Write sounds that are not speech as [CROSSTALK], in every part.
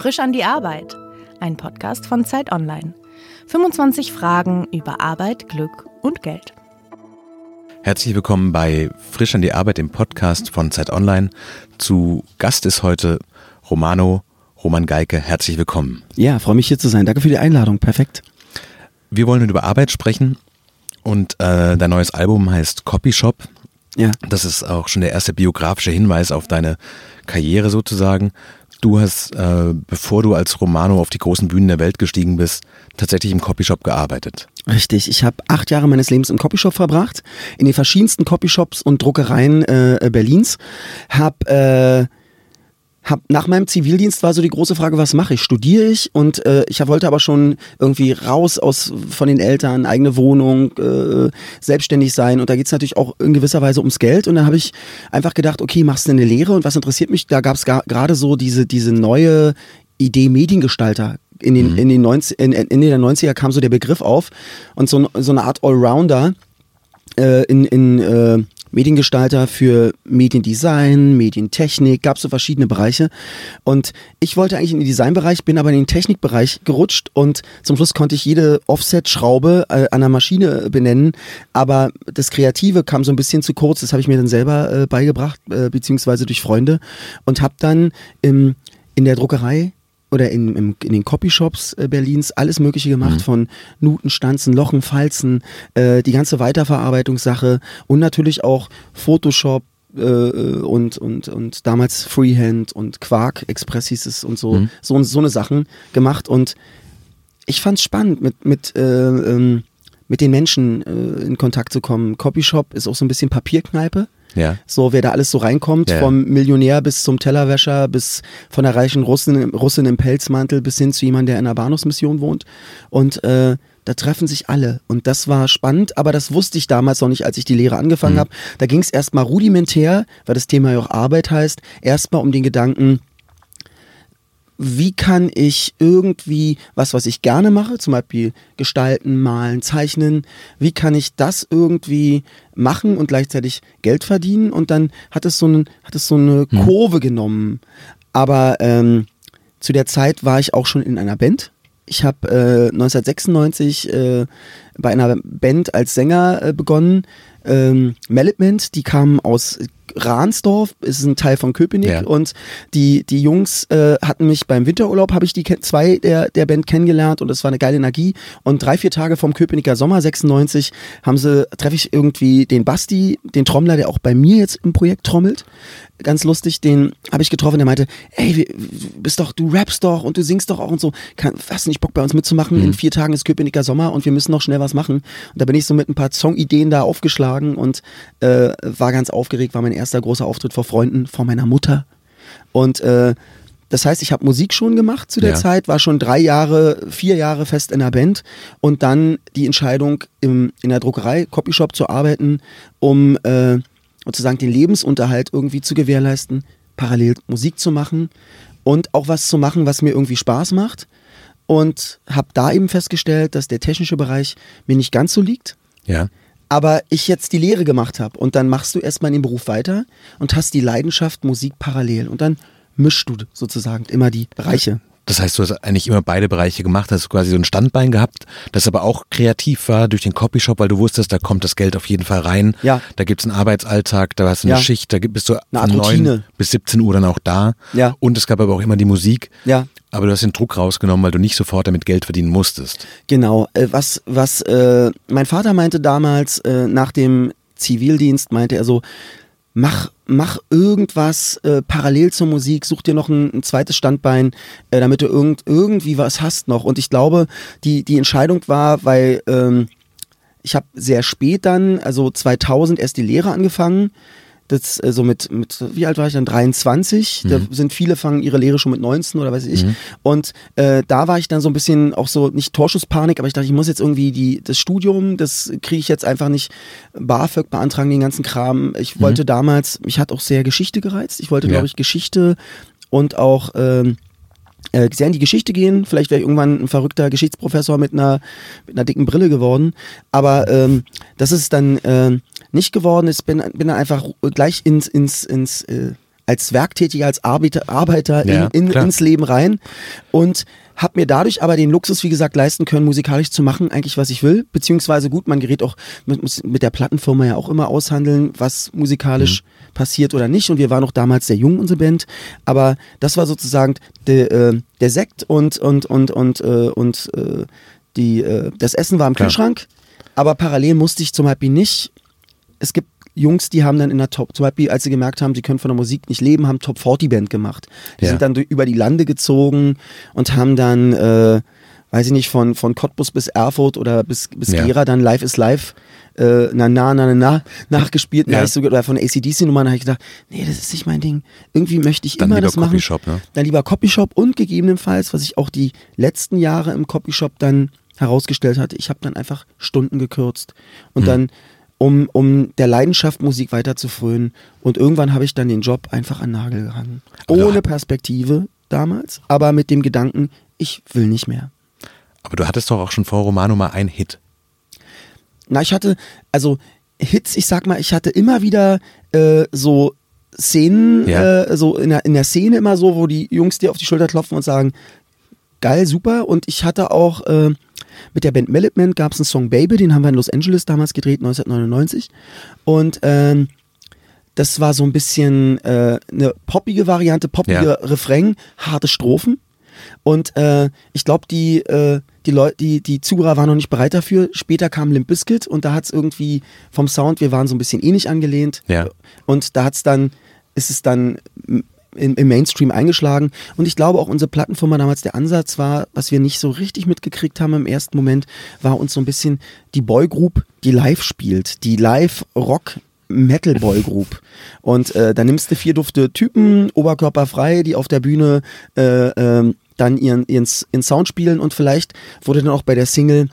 Frisch an die Arbeit. Ein Podcast von Zeit Online. 25 Fragen über Arbeit, Glück und Geld. Herzlich willkommen bei Frisch an die Arbeit, dem Podcast von Zeit Online. Zu Gast ist heute Romano Roman Geike. Herzlich willkommen. Ja, freue mich hier zu sein. Danke für die Einladung. Perfekt. Wir wollen über Arbeit sprechen und äh, dein neues Album heißt Copy Shop. Ja. Das ist auch schon der erste biografische Hinweis auf deine Karriere sozusagen. Du hast, äh, bevor du als Romano auf die großen Bühnen der Welt gestiegen bist, tatsächlich im Copyshop gearbeitet. Richtig, ich habe acht Jahre meines Lebens im Copyshop verbracht, in den verschiedensten Copyshops und Druckereien äh, Berlins. Hab äh, hab, nach meinem Zivildienst war so die große Frage, was mache ich? Studiere ich? Und äh, ich wollte aber schon irgendwie raus aus von den Eltern, eigene Wohnung, äh, selbstständig sein. Und da geht's natürlich auch in gewisser Weise ums Geld. Und dann habe ich einfach gedacht, okay, machst du eine Lehre? Und was interessiert mich? Da gab's gerade so diese, diese neue Idee Mediengestalter. In den, mhm. in den 90, in, Ende der 90er kam so der Begriff auf und so, so eine Art Allrounder äh, in, in äh, Mediengestalter für Mediendesign, Medientechnik, gab es so verschiedene Bereiche. Und ich wollte eigentlich in den Designbereich, bin aber in den Technikbereich gerutscht und zum Schluss konnte ich jede Offset-Schraube äh, an der Maschine benennen. Aber das Kreative kam so ein bisschen zu kurz. Das habe ich mir dann selber äh, beigebracht, äh, beziehungsweise durch Freunde. Und habe dann im, in der Druckerei oder in, in, in den Copyshops äh, Berlins alles Mögliche gemacht, mhm. von Nuten, Stanzen, Lochen, Falzen, äh, die ganze Weiterverarbeitungssache und natürlich auch Photoshop, äh, und, und, und damals Freehand und Quark Express hieß es und so, mhm. so, so eine Sachen gemacht. Und ich fand es spannend, mit, mit, äh, ähm, mit den Menschen äh, in Kontakt zu kommen. Copyshop ist auch so ein bisschen Papierkneipe. Ja. So, wer da alles so reinkommt, Ja. vom Millionär bis zum Tellerwäscher, bis von der reichen Russin, Russin im Pelzmantel bis hin zu jemandem, der in einer Bahnhofsmission wohnt. Und äh, da treffen sich alle. Und das war spannend, aber das wusste ich damals noch nicht, als ich die Lehre angefangen Mhm. habe. Da ging es erstmal rudimentär, weil das Thema ja auch Arbeit heißt, erstmal um den Gedanken, wie kann ich irgendwie was, was ich gerne mache, zum Beispiel gestalten, malen, zeichnen, wie kann ich das irgendwie machen und gleichzeitig Geld verdienen? Und dann hat es so, einen, hat es so eine Kurve genommen. Aber ähm, zu der Zeit war ich auch schon in einer Band. Ich habe äh, 1996 äh, bei einer Band als Sänger äh, begonnen. Ähm, Melitment, die kamen aus Ransdorf, ist ein Teil von Köpenick Ja. und die, die Jungs äh, hatten mich beim Winterurlaub, habe ich die zwei der, der Band kennengelernt und es war eine geile Energie und drei, vier Tage vom Köpenicker Sommer 96 haben sie, treffe ich irgendwie den Basti, den Trommler, der auch bei mir jetzt im Projekt trommelt, ganz lustig, den habe ich getroffen, der meinte, ey, bist doch, du rappst doch und du singst doch auch und so, Kann, hast nicht Bock bei uns mitzumachen? In vier Tagen ist Köpenicker Sommer und wir müssen noch schnell was machen. Und da bin ich so mit ein paar Songideen da aufgeschlagen und äh, war ganz aufgeregt, war mein erster großer Auftritt vor Freunden, vor meiner Mutter. Und äh, das heißt, ich habe Musik schon gemacht zu der Ja. Zeit, war schon drei Jahre, vier Jahre fest in der Band und dann die Entscheidung, im, in der Druckerei, Copyshop zu arbeiten, um äh, sozusagen den Lebensunterhalt irgendwie zu gewährleisten, parallel Musik zu machen und auch was zu machen, was mir irgendwie Spaß macht. Und habe da eben festgestellt, dass der technische Bereich mir nicht ganz so liegt Ja. Aber ich jetzt die Lehre gemacht habe und dann machst du erstmal in dem Beruf weiter und hast die Leidenschaft Musik parallel und dann mischst du sozusagen immer die Bereiche. Das heißt, du hast eigentlich immer beide Bereiche gemacht, hast quasi so ein Standbein gehabt, das aber auch kreativ war durch den Copyshop, weil du wusstest, da kommt das Geld auf jeden Fall rein. Ja. Da gibt's einen Arbeitsalltag, da hast du eine Ja. Schicht, da gibt- bist du Eine von Routine. 9 bis 17 Uhr dann auch da. Ja. Und es gab aber auch immer die Musik. Ja. Aber du hast den Druck rausgenommen, weil du nicht sofort damit Geld verdienen musstest. Genau, äh, was, was äh, mein Vater meinte damals äh, nach dem Zivildienst, meinte er so, mach, mach irgendwas äh, parallel zur Musik, such dir noch ein, ein zweites Standbein, äh, damit du irgend, irgendwie was hast noch. Und ich glaube, die, die Entscheidung war, weil ähm, ich habe sehr spät dann, also 2000 erst die Lehre angefangen. Das äh, so mit, mit, wie alt war ich dann? 23. Da sind viele fangen ihre Lehre schon mit 19 oder weiß ich. Und äh, da war ich dann so ein bisschen auch so, nicht Torschusspanik, aber ich dachte, ich muss jetzt irgendwie die, das Studium, das kriege ich jetzt einfach nicht BAföG beantragen, den ganzen Kram. Ich wollte damals, mich hat auch sehr Geschichte gereizt. Ich wollte, Ja. glaube ich, Geschichte und auch ähm, äh, sehr in die Geschichte gehen. Vielleicht wäre ich irgendwann ein verrückter Geschichtsprofessor mit einer, mit einer dicken Brille geworden. Aber ähm, das ist dann ähm, nicht geworden. Ich bin, bin dann einfach gleich ins, ins, ins äh, als Werktätiger, als Arbeiter, Arbeiter Ja, in, in, ins Leben rein und habe mir dadurch aber den Luxus, wie gesagt, leisten können, musikalisch zu machen, eigentlich was ich will. Beziehungsweise gut, man gerät auch mit, muss mit der Plattenfirma ja auch immer aushandeln, was musikalisch passiert oder nicht. Und wir waren auch damals sehr jung, unsere Band. Aber das war sozusagen der, äh, der Sekt und, und, und, und, äh, und äh, die, äh, das Essen war im. Kühlschrank. Aber parallel musste ich zum Beispiel nicht es gibt Jungs, die haben dann in der Top, zum Beispiel, als sie gemerkt haben, sie können von der Musik nicht leben, haben Top 40 Band gemacht. Die Ja. sind dann durch, über die Lande gezogen und haben dann, äh, weiß ich nicht, von, von Cottbus bis Erfurt oder bis, bis Ja. Gera dann Live is Live, äh, na, na, na, na, na, nachgespielt. Ja. Sogar, oder von ACDC-Nummern habe ich gedacht, nee, das ist nicht mein Ding. Irgendwie möchte ich Dann immer das machen. Copyshop, ne? Dann lieber Copyshop und gegebenenfalls, was ich auch die letzten Jahre im Copyshop dann herausgestellt hatte, ich habe dann einfach Stunden gekürzt und dann um, um der Leidenschaft Musik weiter zu frönen und irgendwann habe ich dann den Job einfach an Nagel gehangen. Ohne Perspektive damals, aber mit dem Gedanken, ich will nicht mehr. Aber du hattest doch auch schon vor Romano mal einen Hit. Na, ich hatte, also Hits, ich sag mal, ich hatte immer wieder äh, so Szenen, Ja. äh, so in der, in der Szene immer so, wo die Jungs dir auf die Schulter klopfen und sagen, geil, super. Und ich hatte auch äh, mit der Band Melitman gab es einen Song Baby, den haben wir in Los Angeles damals gedreht, 1999. Und ähm, das war so ein bisschen äh, eine poppige Variante, poppiger Ja. Refrain, harte Strophen. Und äh, ich glaube, die, äh, die Leute, die, die Zuhörer waren noch nicht bereit dafür. Später kam Limp Bizkit und da hat es irgendwie vom Sound, wir waren so ein bisschen ähnlich angelehnt. Ja. Und da hat's dann, ist es dann im, im Mainstream eingeschlagen. Und ich glaube auch unsere Plattenfirma damals, der Ansatz war, was wir nicht so richtig mitgekriegt haben im ersten Moment, war uns so ein bisschen die Boygroup, die live spielt, die live Rock Metal Boy Group. Und äh, da nimmst du vier dufte Typen, oberkörperfrei, die auf der Bühne äh, ähm, dann ihren, ihren, ihren Sound spielen und vielleicht wurde dann auch bei der Single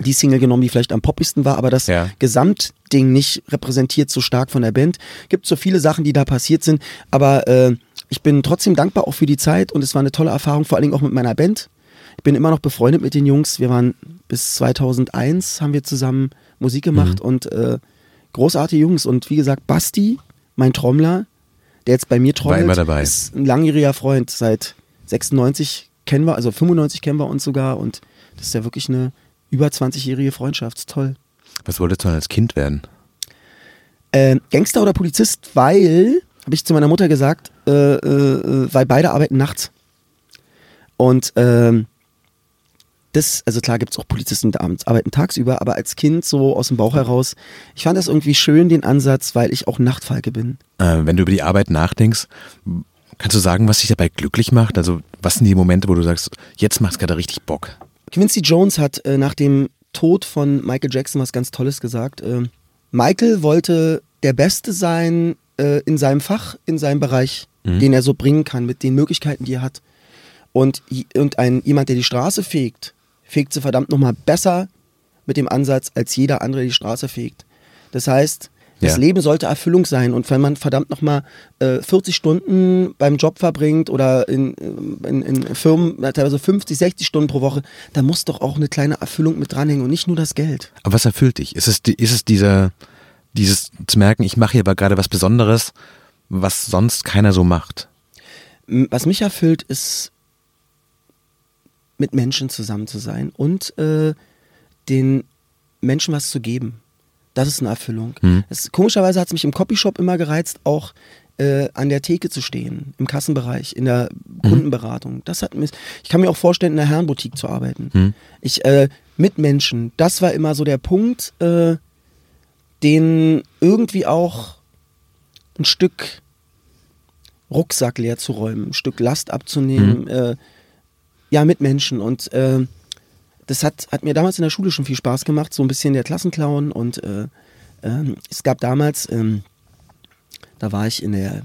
die Single genommen, die vielleicht am poppigsten war, aber das Ja. Gesamtding nicht repräsentiert so stark von der Band. Gibt so viele Sachen, die da passiert sind, aber äh, ich bin trotzdem dankbar auch für die Zeit und es war eine tolle Erfahrung, vor allen Dingen auch mit meiner Band. Ich bin immer noch befreundet mit den Jungs. Wir waren bis 2001 haben wir zusammen Musik gemacht und äh, großartige Jungs und wie gesagt Basti, mein Trommler, der jetzt bei mir trommelt, ist ein langjähriger Freund. Seit 96 kennen wir, also 95 kennen wir uns sogar und das ist ja wirklich eine über 20-jährige Freundschaft. Toll. Was wolltest du denn als Kind werden? Äh, Gangster oder Polizist, weil, habe ich zu meiner Mutter gesagt, äh, äh, weil beide arbeiten nachts. Und ähm, das, also klar gibt es auch Polizisten, die abends arbeiten tagsüber, aber als Kind so aus dem Bauch heraus, ich fand das irgendwie schön, den Ansatz, weil ich auch Nachtfalke bin. Äh, wenn du über die Arbeit nachdenkst, kannst du sagen, was dich dabei glücklich macht? Also, was sind die Momente, wo du sagst, jetzt macht's gerade richtig Bock? Quincy Jones hat äh, nach dem Tod von Michael Jackson was ganz Tolles gesagt. Äh, Michael wollte der Beste sein äh, in seinem Fach, in seinem Bereich, den er so bringen kann, mit den Möglichkeiten, die er hat. Und, und ein, jemand, der die Straße fegt, fegt sie verdammt nochmal besser mit dem Ansatz, als jeder andere die Straße fegt. Das heißt, das Ja. Leben sollte Erfüllung sein. Und wenn man verdammt nochmal äh, 40 Stunden beim Job verbringt oder in, in, in Firmen teilweise 50, 60 Stunden pro Woche, da muss doch auch eine kleine Erfüllung mit dranhängen und nicht nur das Geld. Aber was erfüllt dich? Ist es, ist es dieser, dieses zu merken, ich mache hier aber gerade was Besonderes, was sonst keiner so macht? Was mich erfüllt, ist mit Menschen zusammen zu sein und äh, den Menschen was zu geben. Das ist eine Erfüllung. Mhm. Es, komischerweise hat es mich im Copyshop immer gereizt, auch äh, an der Theke zu stehen, im Kassenbereich, in der Kundenberatung. Das hat mich, ich kann mir auch vorstellen, in der Herrenboutique zu arbeiten. Mhm. Ich, äh, mit Menschen, das war immer so der Punkt, äh, den irgendwie auch ein Stück Rucksack leer zu räumen, ein Stück Last abzunehmen, äh, ja, mit Menschen. Und äh, das hat, hat mir damals in der Schule schon viel Spaß gemacht, so ein bisschen der Klassenclown. Und äh, ähm, es gab damals, ähm, da war ich in der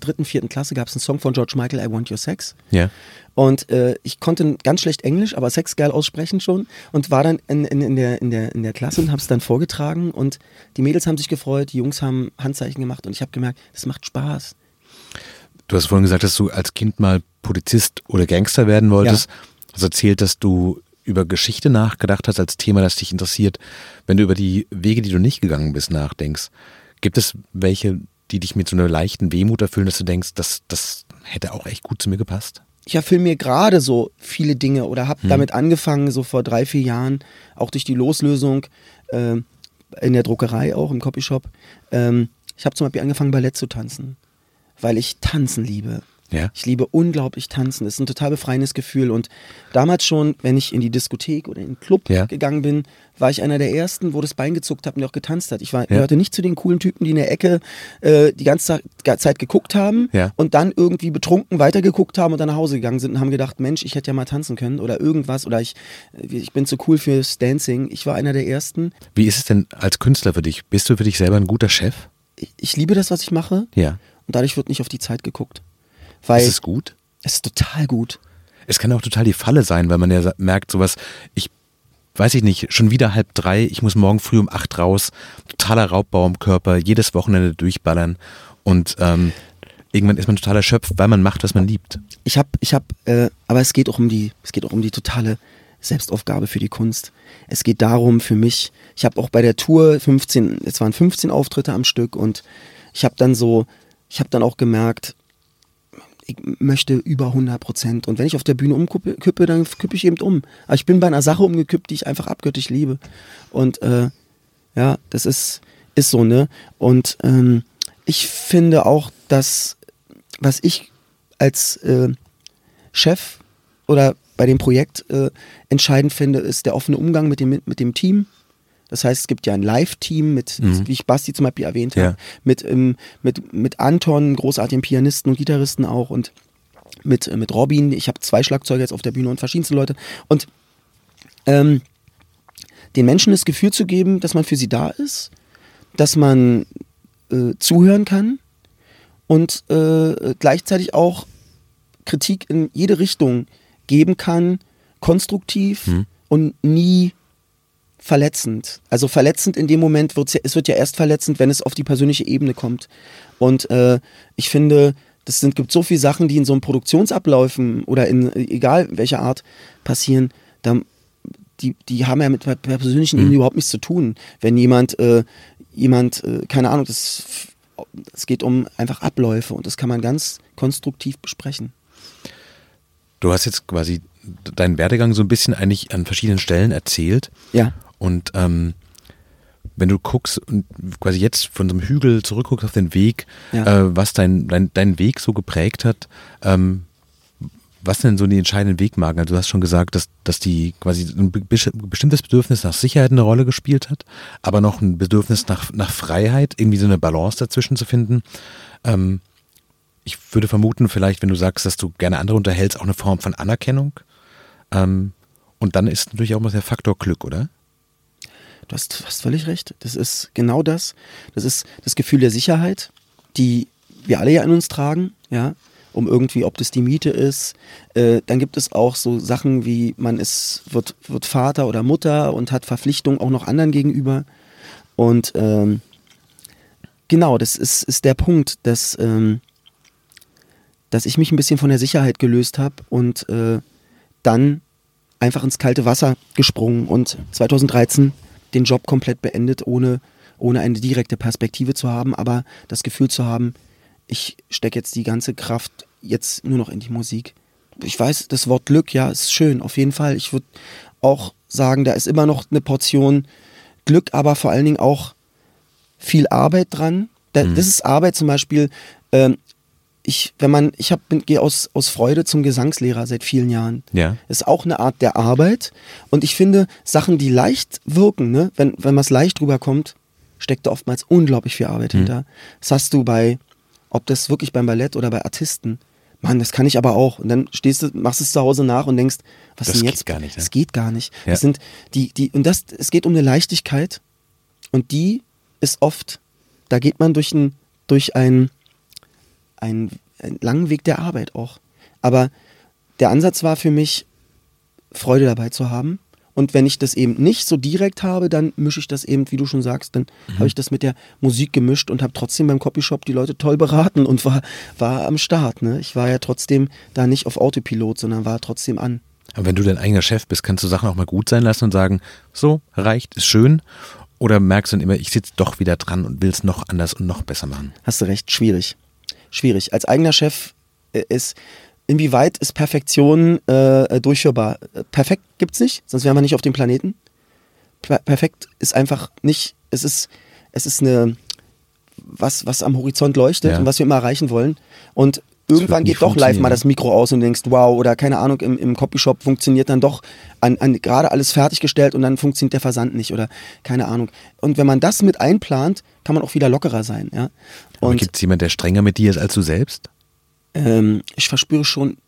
dritten, vierten Klasse, gab es einen Song von George Michael, I Want Your Sex. Ja. Und äh, ich konnte ganz schlecht Englisch, aber Sex geil aussprechen schon und war dann in, in, in, der, in, der, in der Klasse und habe es dann vorgetragen und die Mädels haben sich gefreut, die Jungs haben Handzeichen gemacht und ich habe gemerkt, das macht Spaß. Du hast vorhin gesagt, dass du als Kind mal Polizist oder Gangster werden wolltest. Hast erzählt, dass du über Geschichte nachgedacht hast als Thema, das dich interessiert. Wenn du über die Wege, die du nicht gegangen bist, nachdenkst, gibt es welche, die dich mit so einer leichten Wehmut erfüllen, dass du denkst, das, das hätte auch echt gut zu mir gepasst? ich erfülle mir gerade so viele Dinge oder habe Hm. damit angefangen, so vor drei, vier Jahren, auch durch die Loslösung äh, in der Druckerei auch, im Copyshop. Ähm, ich habe zum Beispiel angefangen, Ballett zu tanzen, weil ich Tanzen liebe. Ja. Ich liebe unglaublich Tanzen. Das ist ein total befreiendes Gefühl. Und damals schon, wenn ich in die Diskothek oder in den Club Ja. gegangen bin, war ich einer der ersten, wo das Bein gezuckt hat und der auch getanzt hat. Ich war, Ja. gehörte nicht zu den coolen Typen, die in der Ecke äh, die ganze Zeit- geguckt haben Ja. und dann irgendwie betrunken weitergeguckt haben und dann nach Hause gegangen sind und haben gedacht, Mensch, ich hätte ja mal tanzen können oder irgendwas oder ich, ich bin zu cool fürs Dancing. Ich war einer der ersten. Wie ist es denn als Künstler für dich? Bist du für dich selber ein guter Chef? Ich, ich liebe das, was ich mache Ja. und dadurch wird nicht auf die Zeit geguckt. Weil Ist es gut? es ist total gut. Es kann auch total die Falle sein, weil man ja merkt, sowas, ich weiß ich nicht, schon wieder halb drei, ich muss morgen früh um acht raus, totaler Raubbau im Körper, jedes Wochenende durchballern und ähm, irgendwann ist man total erschöpft, weil man macht, was man liebt. Ich habe, ich habe, äh, aber es geht auch um die, es geht auch um die totale Selbstaufgabe für die Kunst. Es geht darum für mich. Ich habe auch bei der Tour 15, es waren 15 Auftritte am Stück und ich habe dann so, ich habe dann auch gemerkt, ich möchte über 100 Prozent. Und wenn ich auf der Bühne umkippe, kippe, dann kippe ich eben um. Aber ich bin bei einer Sache umgekippt, die ich einfach abgöttisch liebe. Und äh, ja, das ist, ist so, ne? Und ähm, ich finde auch, dass, was ich als äh, Chef oder bei dem Projekt äh, entscheidend finde, ist der offene Umgang mit dem, mit dem Team. Das heißt, es gibt ja ein Live-Team mit, Mhm. wie ich Basti zum Beispiel erwähnt Ja. habe, mit, ähm, mit, mit Anton, großartigen Pianisten und Gitarristen auch und mit, äh, mit Robin. Ich habe zwei Schlagzeuger jetzt auf der Bühne und verschiedenste Leute. Und ähm, den Menschen das Gefühl zu geben, dass man für sie da ist, dass man äh, zuhören kann und äh, gleichzeitig auch Kritik in jede Richtung geben kann, konstruktiv Hm. und nie verletzend. Also verletzend in dem Moment wird ja, es wird ja erst verletzend, wenn es auf die persönliche Ebene kommt. Und äh, ich finde, das sind, gibt so viele Sachen, die in so einem Produktionsabläufen oder in egal welcher Art passieren, da, die, die haben ja mit der persönlichen Ebene überhaupt nichts zu tun. Wenn jemand, äh, jemand, äh, keine Ahnung, das, es geht um einfach Abläufe und das kann man ganz konstruktiv besprechen. Du hast jetzt quasi deinen Werdegang so ein bisschen eigentlich an verschiedenen Stellen erzählt. Ja. Und ähm, wenn du guckst und quasi jetzt von so einem Hügel zurückguckst auf den Weg, Ja. äh, was dein, dein, dein Weg so geprägt hat, ähm, was sind denn so die entscheidenden Wegmarken? Also du hast schon gesagt, dass, dass die quasi ein be- bestimmtes Bedürfnis nach Sicherheit eine Rolle gespielt hat, aber noch ein Bedürfnis nach, nach Freiheit, irgendwie so eine Balance dazwischen zu finden. Ähm, ich würde vermuten, vielleicht, wenn du sagst, dass du gerne andere unterhältst, auch eine Form von Anerkennung. Ähm, und dann ist natürlich auch noch der Faktor Glück, oder? Du hast, du hast völlig recht. Das ist genau das. Das ist das Gefühl der Sicherheit, die wir alle ja in uns tragen, ja, um irgendwie, ob das die Miete ist. Äh, dann gibt es auch so Sachen wie, man ist, wird, wird Vater oder Mutter und hat Verpflichtungen auch noch anderen gegenüber. Und ähm, genau, das ist, ist der Punkt, dass, ähm, dass ich mich ein bisschen von der Sicherheit gelöst habe und äh, dann einfach ins kalte Wasser gesprungen und 2013 den Job komplett beendet, ohne, ohne eine direkte Perspektive zu haben, aber das Gefühl zu haben, ich stecke jetzt die ganze Kraft jetzt nur noch in die Musik. Ich weiß, das Wort Glück, ja, ist schön, auf jeden Fall. Ich würde auch sagen, da ist immer noch eine Portion Glück, aber vor allen Dingen auch viel Arbeit dran. Da, Das ist Arbeit zum Beispiel. Ähm, ich, wenn man, ich gehe aus, aus Freude zum Gesangslehrer seit vielen Jahren. Ja. Ist auch eine Art der Arbeit. Und ich finde, Sachen, die leicht wirken, ne, wenn, wenn man es leicht rüberkommt, steckt da oftmals unglaublich viel Arbeit hinter. Das hast du bei, ob das wirklich beim Ballett oder bei Artisten. Mann, das kann ich aber auch. Und dann stehst du, machst es zu Hause nach und denkst, was Das denn geht jetzt? gar nicht, ne? Das geht gar nicht. Ja. Das sind die, die, und das, es geht um eine Leichtigkeit. Und die ist oft, da geht man durch ein, durch ein, einen, einen langen Weg der Arbeit auch. Aber der Ansatz war für mich, Freude dabei zu haben. Und wenn ich das eben nicht so direkt habe, dann mische ich das eben, wie du schon sagst, dann habe ich das mit der Musik gemischt und habe trotzdem beim Copyshop die Leute toll beraten und war, war am Start. Ne? Ich war ja trotzdem da nicht auf Autopilot, sondern war trotzdem an. Aber wenn du dein eigener Chef bist, kannst du Sachen auch mal gut sein lassen und sagen, so, reicht, ist schön. Oder merkst du dann immer, ich sitze doch wieder dran und will es noch anders und noch besser machen? Hast du recht, schwierig. Schwierig. Als eigener Chef äh, ist, inwieweit ist Perfektion äh, durchführbar? Perfekt gibt's nicht, sonst wären wir nicht auf dem Planeten. Per perfekt ist einfach nicht, es ist, es ist eine, was, was am Horizont leuchtet Ja. und was wir immer erreichen wollen. Und irgendwann geht doch live mal das Mikro aus und du denkst, wow, oder keine Ahnung, im, im Copyshop funktioniert dann doch an, an gerade alles fertiggestellt und dann funktioniert der Versand nicht oder keine Ahnung. Und wenn man das mit einplant, kann man auch wieder lockerer sein. Ja? Und gibt es jemanden, der strenger mit dir ist als du selbst? ähm, ich verspüre schon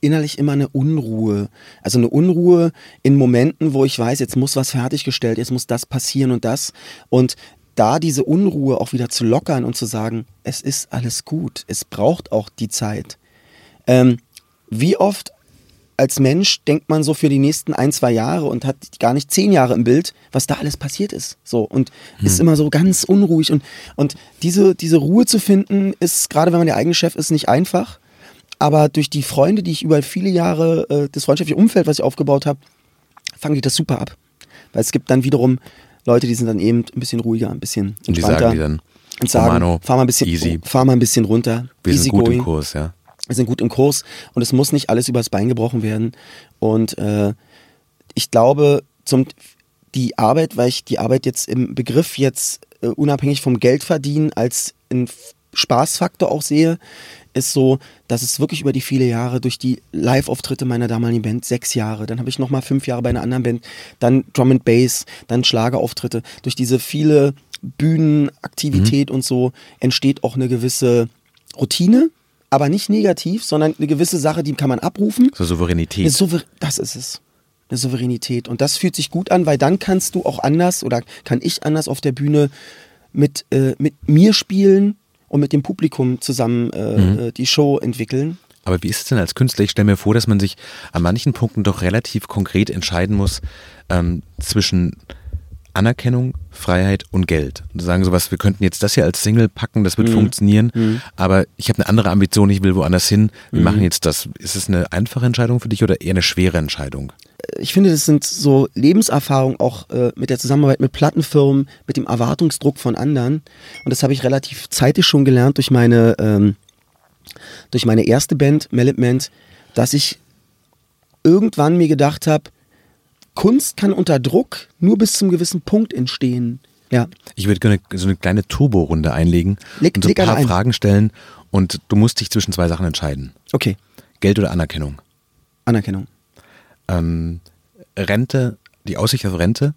innerlich immer eine Unruhe. Also eine Unruhe in Momenten, wo ich weiß, jetzt muss was fertiggestellt, jetzt muss das passieren und das. Und da diese Unruhe auch wieder zu lockern und zu sagen, es ist alles gut, es braucht auch die Zeit. Ähm, wie oft als Mensch denkt man so für die nächsten ein, zwei Jahre und hat gar nicht zehn Jahre im Bild, was da alles passiert ist. So und ist immer so ganz unruhig und, und diese, diese Ruhe zu finden, ist, gerade wenn man der eigene Chef ist, nicht einfach. Aber durch die Freunde, die ich über viele Jahre, äh, das freundschaftliche Umfeld, was ich aufgebaut habe, fangen die das super ab. Weil es gibt dann wiederum Leute, die sind dann eben ein bisschen ruhiger, ein bisschen Und die entspannter. sagen die dann, und sagen, Romano, fahr mal ein bisschen, easy. fahr mal ein bisschen runter. wir easy sind gut going im Kurs, ja. Wir sind gut im Kurs und es muss nicht alles übers Bein gebrochen werden. Und äh, ich glaube, zum, die Arbeit, weil ich die Arbeit jetzt im Begriff jetzt äh, unabhängig vom Geld verdienen als einen F- Spaßfaktor auch sehe, ist so, dass es wirklich über die viele Jahre durch die Live-Auftritte meiner damaligen Band, sechs Jahre, dann habe ich nochmal fünf Jahre bei einer anderen Band, dann Drum and Bass, dann Schlagerauftritte, durch diese viele Bühnenaktivität und so entsteht auch eine gewisse Routine, aber nicht negativ, sondern eine gewisse Sache, die kann man abrufen. So Souveränität. Souver das ist es. Eine Souveränität. Und das fühlt sich gut an, weil dann kannst du auch anders oder kann ich anders auf der Bühne mit, äh, mit mir spielen und mit dem Publikum zusammen äh, äh, die Show entwickeln. Aber wie ist es denn als Künstler? Ich stelle mir vor, dass man sich an manchen Punkten doch relativ konkret entscheiden muss ähm, zwischen Anerkennung, Freiheit und Geld. Und sagen sowas, wir könnten jetzt das hier als Single packen, das wird funktionieren, aber ich habe eine andere Ambition, ich will woanders hin, wir machen jetzt das. Ist es eine einfache Entscheidung für dich oder eher eine schwere Entscheidung? ich finde, das sind so Lebenserfahrungen auch äh, mit der Zusammenarbeit mit Plattenfirmen, mit dem Erwartungsdruck von anderen. Und das habe ich relativ zeitig schon gelernt durch meine, ähm, durch meine erste Band, Melitment, dass ich irgendwann mir gedacht habe, Kunst kann unter Druck nur bis zum gewissen Punkt entstehen. Ja, Ich würde gerne so eine kleine Turborunde einlegen Leg- und so ein paar ein. Fragen stellen und du musst dich zwischen zwei Sachen entscheiden. okay. Geld oder Anerkennung. Anerkennung. Ähm, Rente, die Aussicht auf Rente,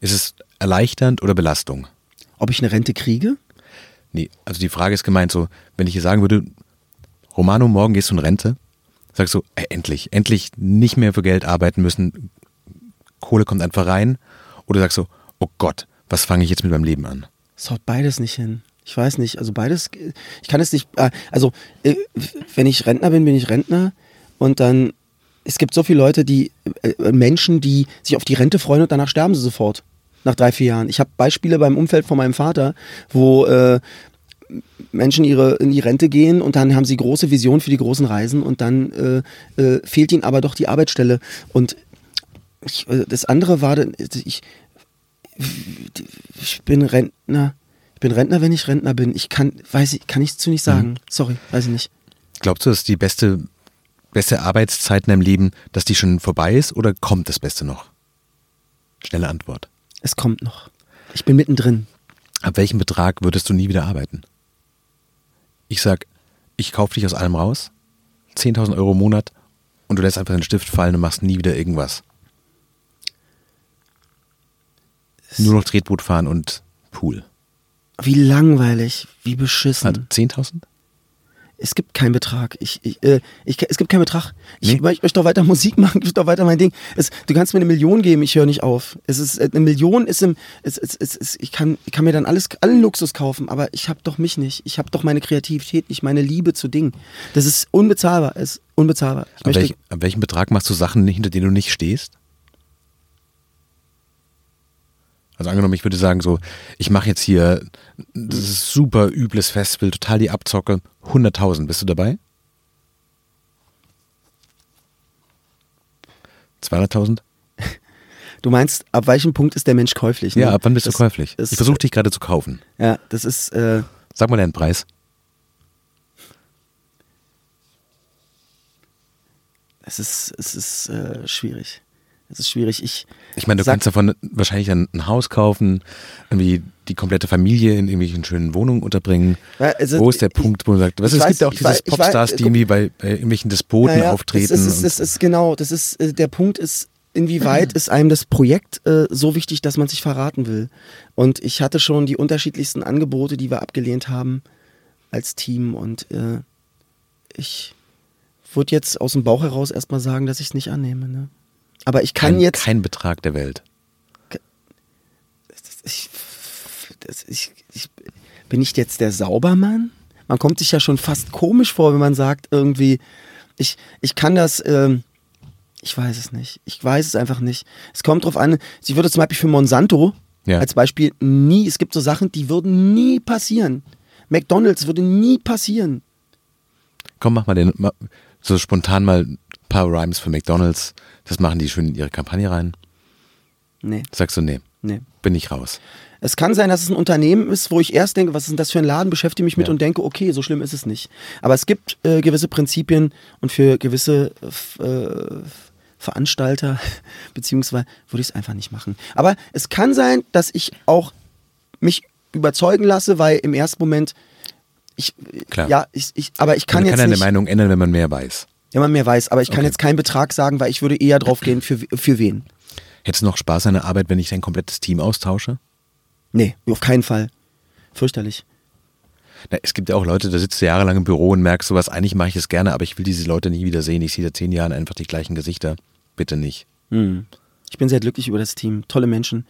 ist es erleichternd oder Belastung? Ob ich eine Rente kriege? Nee, also die Frage ist gemeint so, wenn ich hier sagen würde, Romano, morgen gehst du in Rente, sagst du, ey, endlich, endlich nicht mehr für Geld arbeiten müssen, Kohle kommt einfach rein, oder sagst du, oh Gott, was fange ich jetzt mit meinem Leben an? Das haut beides nicht hin. Ich weiß nicht, also beides, ich kann es nicht, äh, also äh, wenn ich Rentner bin, bin ich Rentner und dann, es gibt so viele Leute, die, äh, Menschen, die sich auf die Rente freuen und danach sterben sie sofort, nach drei, vier Jahren. Ich habe Beispiele beim Umfeld von meinem Vater, wo äh, Menschen ihre, in die Rente gehen und dann haben sie große Visionen für die großen Reisen und dann äh, äh, fehlt ihnen aber doch die Arbeitsstelle und ich, äh, das andere war, dann, ich, ich bin Rentner. Ich bin Rentner, wenn ich Rentner bin. Ich kann, weiß ich, kann ich zu nicht sagen. Sorry, weiß ich nicht. Glaubst du, dass die beste, beste Arbeitszeit in deinem Leben, dass die schon vorbei ist oder kommt das Beste noch? Schnelle Antwort. Es kommt noch. Ich bin mittendrin. Ab welchem Betrag würdest du nie wieder arbeiten? Ich sag, ich kaufe dich aus allem raus, 10.000 Euro im Monat und du lässt einfach den Stift fallen und machst nie wieder irgendwas. Nur noch Tretboot fahren und Pool. Wie langweilig, wie beschissen. Also 10.000? Es gibt keinen Betrag. Ich, ich, äh, ich, es gibt keinen Betrag. Ich, Nee. ich möchte doch weiter Musik machen, ich möchte doch weiter mein Ding. Es, du kannst mir eine Million geben, ich höre nicht auf. Es ist, äh, eine Million ist im, es, es, es, ich, kann, ich kann mir dann alles, allen Luxus kaufen, aber ich habe doch mich nicht. Ich habe doch meine Kreativität nicht, meine Liebe zu Dingen. Das ist unbezahlbar, es ist unbezahlbar. Ich Ab, welch, ab welchem Betrag machst du Sachen, hinter denen du nicht stehst? Also angenommen, ich würde sagen so, ich mache jetzt hier das ist super übles Festival, total die Abzocke, 100.000, bist du dabei? 200.000? Du meinst, ab welchem Punkt ist der Mensch käuflich? Ne? Ja, ab wann bist das, du käuflich? ich versuche dich gerade zu kaufen. Ja, das ist, äh, Sag mal deinen Preis. es ist, es ist äh, schwierig. Es ist schwierig. Ich, Ich meine, du Sag- kannst davon wahrscheinlich ein, ein Haus kaufen, irgendwie die komplette Familie in irgendwelchen schönen Wohnungen unterbringen. Also wo ist der ich- Punkt, wo man sagt, was, es weiß- gibt ja auch dieses Popstars, die guck- irgendwie bei, bei irgendwelchen Despoten Naja, auftreten. Das ist, das ist genau, das ist, äh, der Punkt ist, inwieweit ist einem das Projekt äh, so wichtig, dass man sich verraten will. Und ich hatte schon die unterschiedlichsten Angebote, die wir abgelehnt haben als Team und äh, ich würde jetzt aus dem Bauch heraus erstmal sagen, dass ich es nicht annehme. Ne? Aber ich kann kein, jetzt. kein Betrag der Welt. ich, ich, ich, bin ich jetzt der Saubermann? Man kommt sich ja schon fast komisch vor, wenn man sagt, irgendwie, ich, ich kann das, ähm, ich weiß es nicht. Ich weiß es einfach nicht. Es kommt drauf an, ich würde zum Beispiel für Monsanto Ja. als Beispiel nie, es gibt so Sachen, die würden nie passieren. McDonalds würde nie passieren. Komm, mach mal den, ma- so spontan mal paar Rhymes für McDonalds. Das machen die schön in ihre Kampagne rein. Nee, Sagst du, nee, nee. bin ich raus. Es kann sein, dass es ein Unternehmen ist, wo ich erst denke, was ist denn das für ein Laden, beschäftige mich mit Ja. und denke, okay, so schlimm ist es nicht. Aber es gibt äh, gewisse Prinzipien und für gewisse äh, Veranstalter, [LAUGHS] beziehungsweise würde ich es einfach nicht machen. Aber es kann sein, dass ich auch mich überzeugen lasse, weil im ersten Moment ich, Klar. ja, ich, ich, aber ich kann man jetzt kann seine nicht, Meinung ändern, wenn man mehr weiß. Wenn man mehr weiß, aber ich kann Okay. jetzt keinen Betrag sagen, weil ich würde eher drauf gehen, für, für wen. Hättest du noch Spaß an der Arbeit, wenn ich dein komplettes Team austausche? Nee, auf keinen Fall. Fürchterlich. Na, es gibt ja auch Leute, da sitzt du jahrelang im Büro und merkst sowas, eigentlich mache ich es gerne, aber ich will diese Leute nie wieder sehen. Ich sehe seit zehn Jahren einfach die gleichen Gesichter. Bitte nicht. Hm. Ich bin sehr glücklich über das Team. Tolle Menschen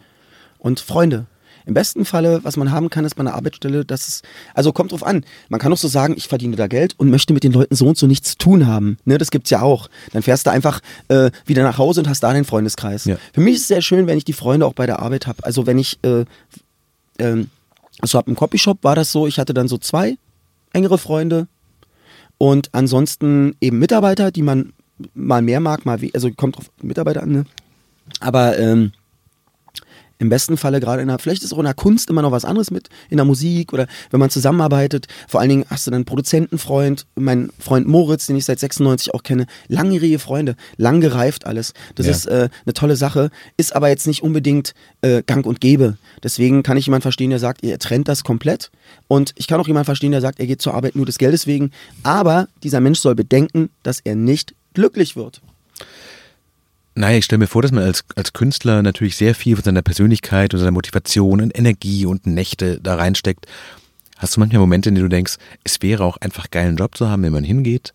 und Freunde. Im besten Falle, was man haben kann, ist bei einer Arbeitsstelle, dass es, also kommt drauf an. Man kann auch so sagen, ich verdiene da Geld und möchte mit den Leuten so und so nichts zu tun haben. Ne, das gibt's ja auch. Dann fährst du einfach äh, wieder nach Hause und hast da den Freundeskreis. Ja. Für mich ist es sehr schön, wenn ich die Freunde auch bei der Arbeit habe. Also wenn ich, äh, ähm, also ab im Copyshop war das so, ich hatte dann so zwei engere Freunde und ansonsten eben Mitarbeiter, die man mal mehr mag, mal we also kommt auf Mitarbeiter an, ne? Aber ähm, im besten Falle gerade in der, vielleicht ist auch in der Kunst immer noch was anderes mit, in der Musik oder wenn man zusammenarbeitet. Vor allen Dingen hast du dann einen Produzentenfreund, mein Freund Moritz, den ich seit 96 auch kenne, langjährige Freunde, lang gereift alles. Das Ja. ist äh, eine tolle Sache, ist aber jetzt nicht unbedingt äh, gang und gäbe. Deswegen kann ich jemanden verstehen, der sagt, er trennt das komplett. Und ich kann auch jemanden verstehen, der sagt, er geht zur Arbeit nur des Geldes wegen. Aber dieser Mensch soll bedenken, dass er nicht glücklich wird. Naja, ich stelle mir vor, dass man als, als Künstler natürlich sehr viel von seiner Persönlichkeit und seiner Motivation und Energie und Nächte da reinsteckt. Hast du manchmal Momente, in denen du denkst, es wäre auch einfach geil, einen Job zu haben, wenn man hingeht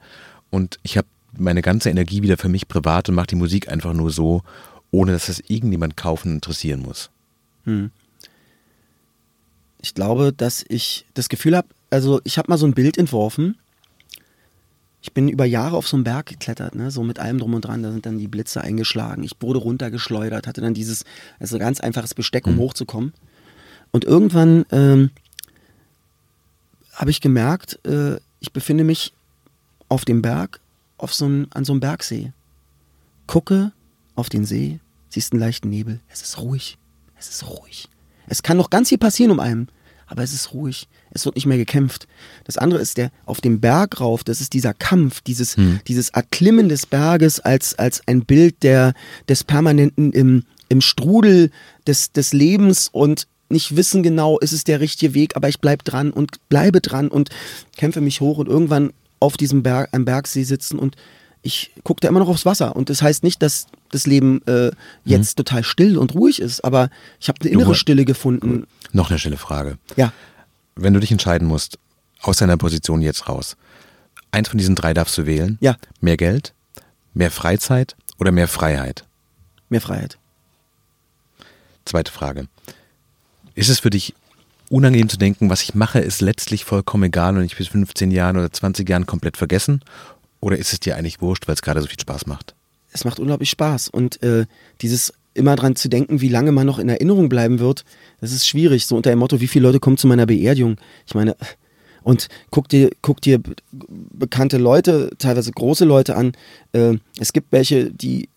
und ich habe meine ganze Energie wieder für mich privat und mache die Musik einfach nur so, ohne dass das irgendjemand kaufen interessieren muss. Ich glaube, dass ich das Gefühl habe, also ich habe mal so ein Bild entworfen. Ich bin über Jahre auf so einen Berg geklettert, ne? so mit allem drum und dran. Da sind dann die Blitze eingeschlagen. Ich wurde runtergeschleudert, hatte dann dieses, also ganz einfaches Besteck, um hochzukommen. Und irgendwann ähm, habe ich gemerkt, äh, ich befinde mich auf dem Berg, auf so einem, an so einem Bergsee. Gucke auf den See, siehst einen leichten Nebel. Es ist ruhig. Es ist ruhig. Es kann noch ganz viel passieren um einen, aber es ist ruhig. Es wird nicht mehr gekämpft. Das andere ist der auf dem Berg rauf, das ist dieser Kampf, dieses, dieses Erklimmen des Berges als, als ein Bild der, des permanenten im, im Strudel des, des Lebens und nicht wissen genau, ist es der richtige Weg, aber ich bleib dran und bleibe dran und kämpfe mich hoch und irgendwann auf diesem Berg, am Bergsee sitzen und ich gucke da immer noch aufs Wasser. Und das heißt nicht, dass das Leben äh, jetzt total still und ruhig ist, aber ich habe eine innere Du- Stille gefunden. Noch eine schnelle Frage. Ja, Wenn du dich entscheiden musst, aus deiner Position jetzt raus, eins von diesen drei darfst du wählen. Ja. Mehr Geld, mehr Freizeit oder mehr Freiheit? mehr Freiheit. Zweite Frage. Ist es für dich unangenehm zu denken, was ich mache, ist letztlich vollkommen egal und ich bis 15 Jahren oder 20 Jahren komplett vergessen? Oder ist es dir eigentlich wurscht, weil es gerade so viel Spaß macht? Es macht unglaublich Spaß. Und äh, dieses immer dran zu denken, wie lange man noch in Erinnerung bleiben wird, das ist schwierig. So unter dem Motto, wie viele Leute kommen zu meiner Beerdigung? Ich meine, Und guck dir, guck dir bekannte Leute, teilweise große Leute an. Äh, es gibt welche, die,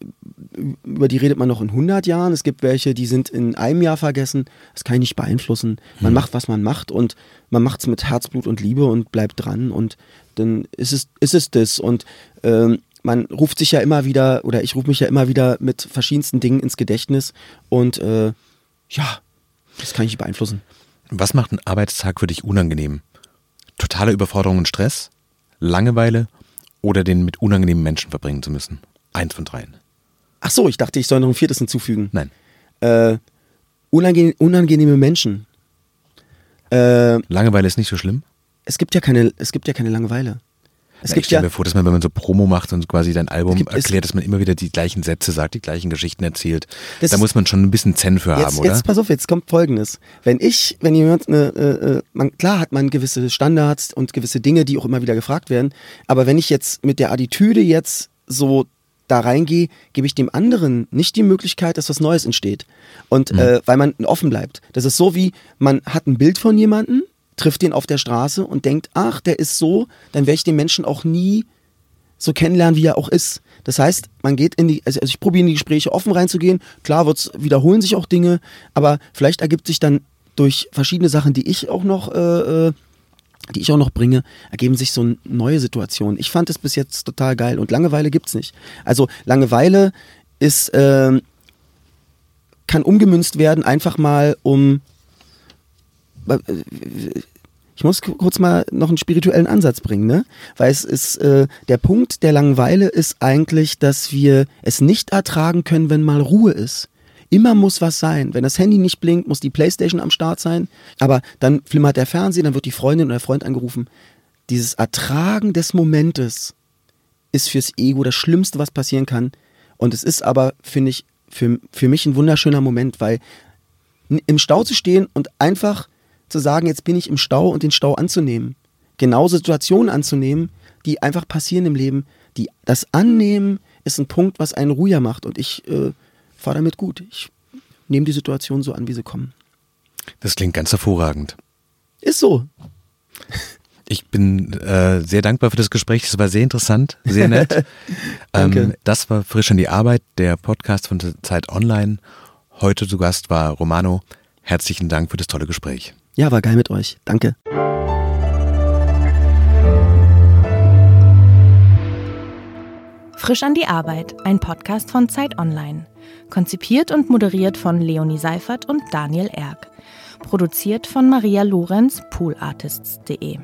über die redet man noch in 100 Jahren. Es gibt welche, die sind in einem Jahr vergessen. Das kann ich nicht beeinflussen. Man mhm. macht, was man macht und man macht es mit Herzblut und Liebe und bleibt dran und dann ist es, ist es das. Und ähm, man ruft sich ja immer wieder, oder ich rufe mich ja immer wieder mit verschiedensten Dingen ins Gedächtnis und äh, ja, das kann ich nicht beeinflussen. Was macht ein Arbeitstag für dich unangenehm? Totale Überforderung und Stress? Langeweile? Oder den mit unangenehmen Menschen verbringen zu müssen? Eins von dreien. Ach so, ich dachte, ich soll noch ein viertes hinzufügen. Nein. Äh, unange unangenehme Menschen. Äh, Langeweile ist nicht so schlimm? Es gibt ja keine, es gibt ja keine Langeweile. Es Na, gibt ich stelle ja, mir vor, dass man, wenn man so Promo macht und quasi dein Album gibt, erklärt, dass man immer wieder die gleichen Sätze sagt, die gleichen Geschichten erzählt. Da muss man schon ein bisschen Zen für jetzt, haben, oder? Jetzt pass auf, jetzt kommt Folgendes. Wenn ich, wenn jemand, eine, äh, äh, man, klar hat man gewisse Standards und gewisse Dinge, die auch immer wieder gefragt werden, aber wenn ich jetzt mit der Attitüde jetzt so da reingehe, gebe ich dem anderen nicht die Möglichkeit, dass was Neues entsteht. Und mhm. äh, weil man offen bleibt. Das ist so wie, man hat ein Bild von jemandem, trifft den auf der Straße und denkt, ach, der ist so, dann werde ich den Menschen auch nie so kennenlernen, wie er auch ist. Das heißt, man geht in die, also ich probiere in die Gespräche offen reinzugehen. Klar wird's, wiederholen sich auch Dinge, aber vielleicht ergibt sich dann durch verschiedene Sachen, die ich auch noch, äh, äh die ich auch noch bringe, ergeben sich so neue Situationen. Ich fand es bis jetzt total geil und Langeweile gibt's nicht. Also Langeweile ist, äh, kann umgemünzt werden, einfach mal um ich muss kurz mal noch einen spirituellen Ansatz bringen, ne? Weil es ist, äh, der Punkt der Langeweile ist eigentlich, dass wir es nicht ertragen können, wenn mal Ruhe ist. Immer muss was sein. Wenn das Handy nicht blinkt, muss die Playstation am Start sein. Aber dann flimmert der Fernseher, dann wird die Freundin oder der Freund angerufen. Dieses Ertragen des Momentes ist fürs Ego das Schlimmste, was passieren kann. Und es ist aber, finde ich, für, für mich ein wunderschöner Moment, weil im Stau zu stehen und einfach zu sagen, jetzt bin ich im Stau und den Stau anzunehmen. Genau Situationen anzunehmen, die einfach passieren im Leben. Die, das Annehmen ist ein Punkt, was einen ruhiger macht und ich äh, fahre damit gut. Ich nehme die Situation so an, wie sie kommen. Das klingt ganz hervorragend. Ist so. Ich bin äh, sehr dankbar für das Gespräch. Es war sehr interessant, sehr nett. [LAUGHS] Danke. Ähm, das war Frisch an die Arbeit, der Podcast von Zeit Online. Heute zu Gast war Romano. Herzlichen Dank für das tolle Gespräch. Ja, war geil mit euch. Danke. Frisch an die Arbeit, ein Podcast von Zeit Online. Konzipiert und moderiert von Leonie Seifert und Daniel Erck. Produziert von Maria Lorenz, poolartists.de.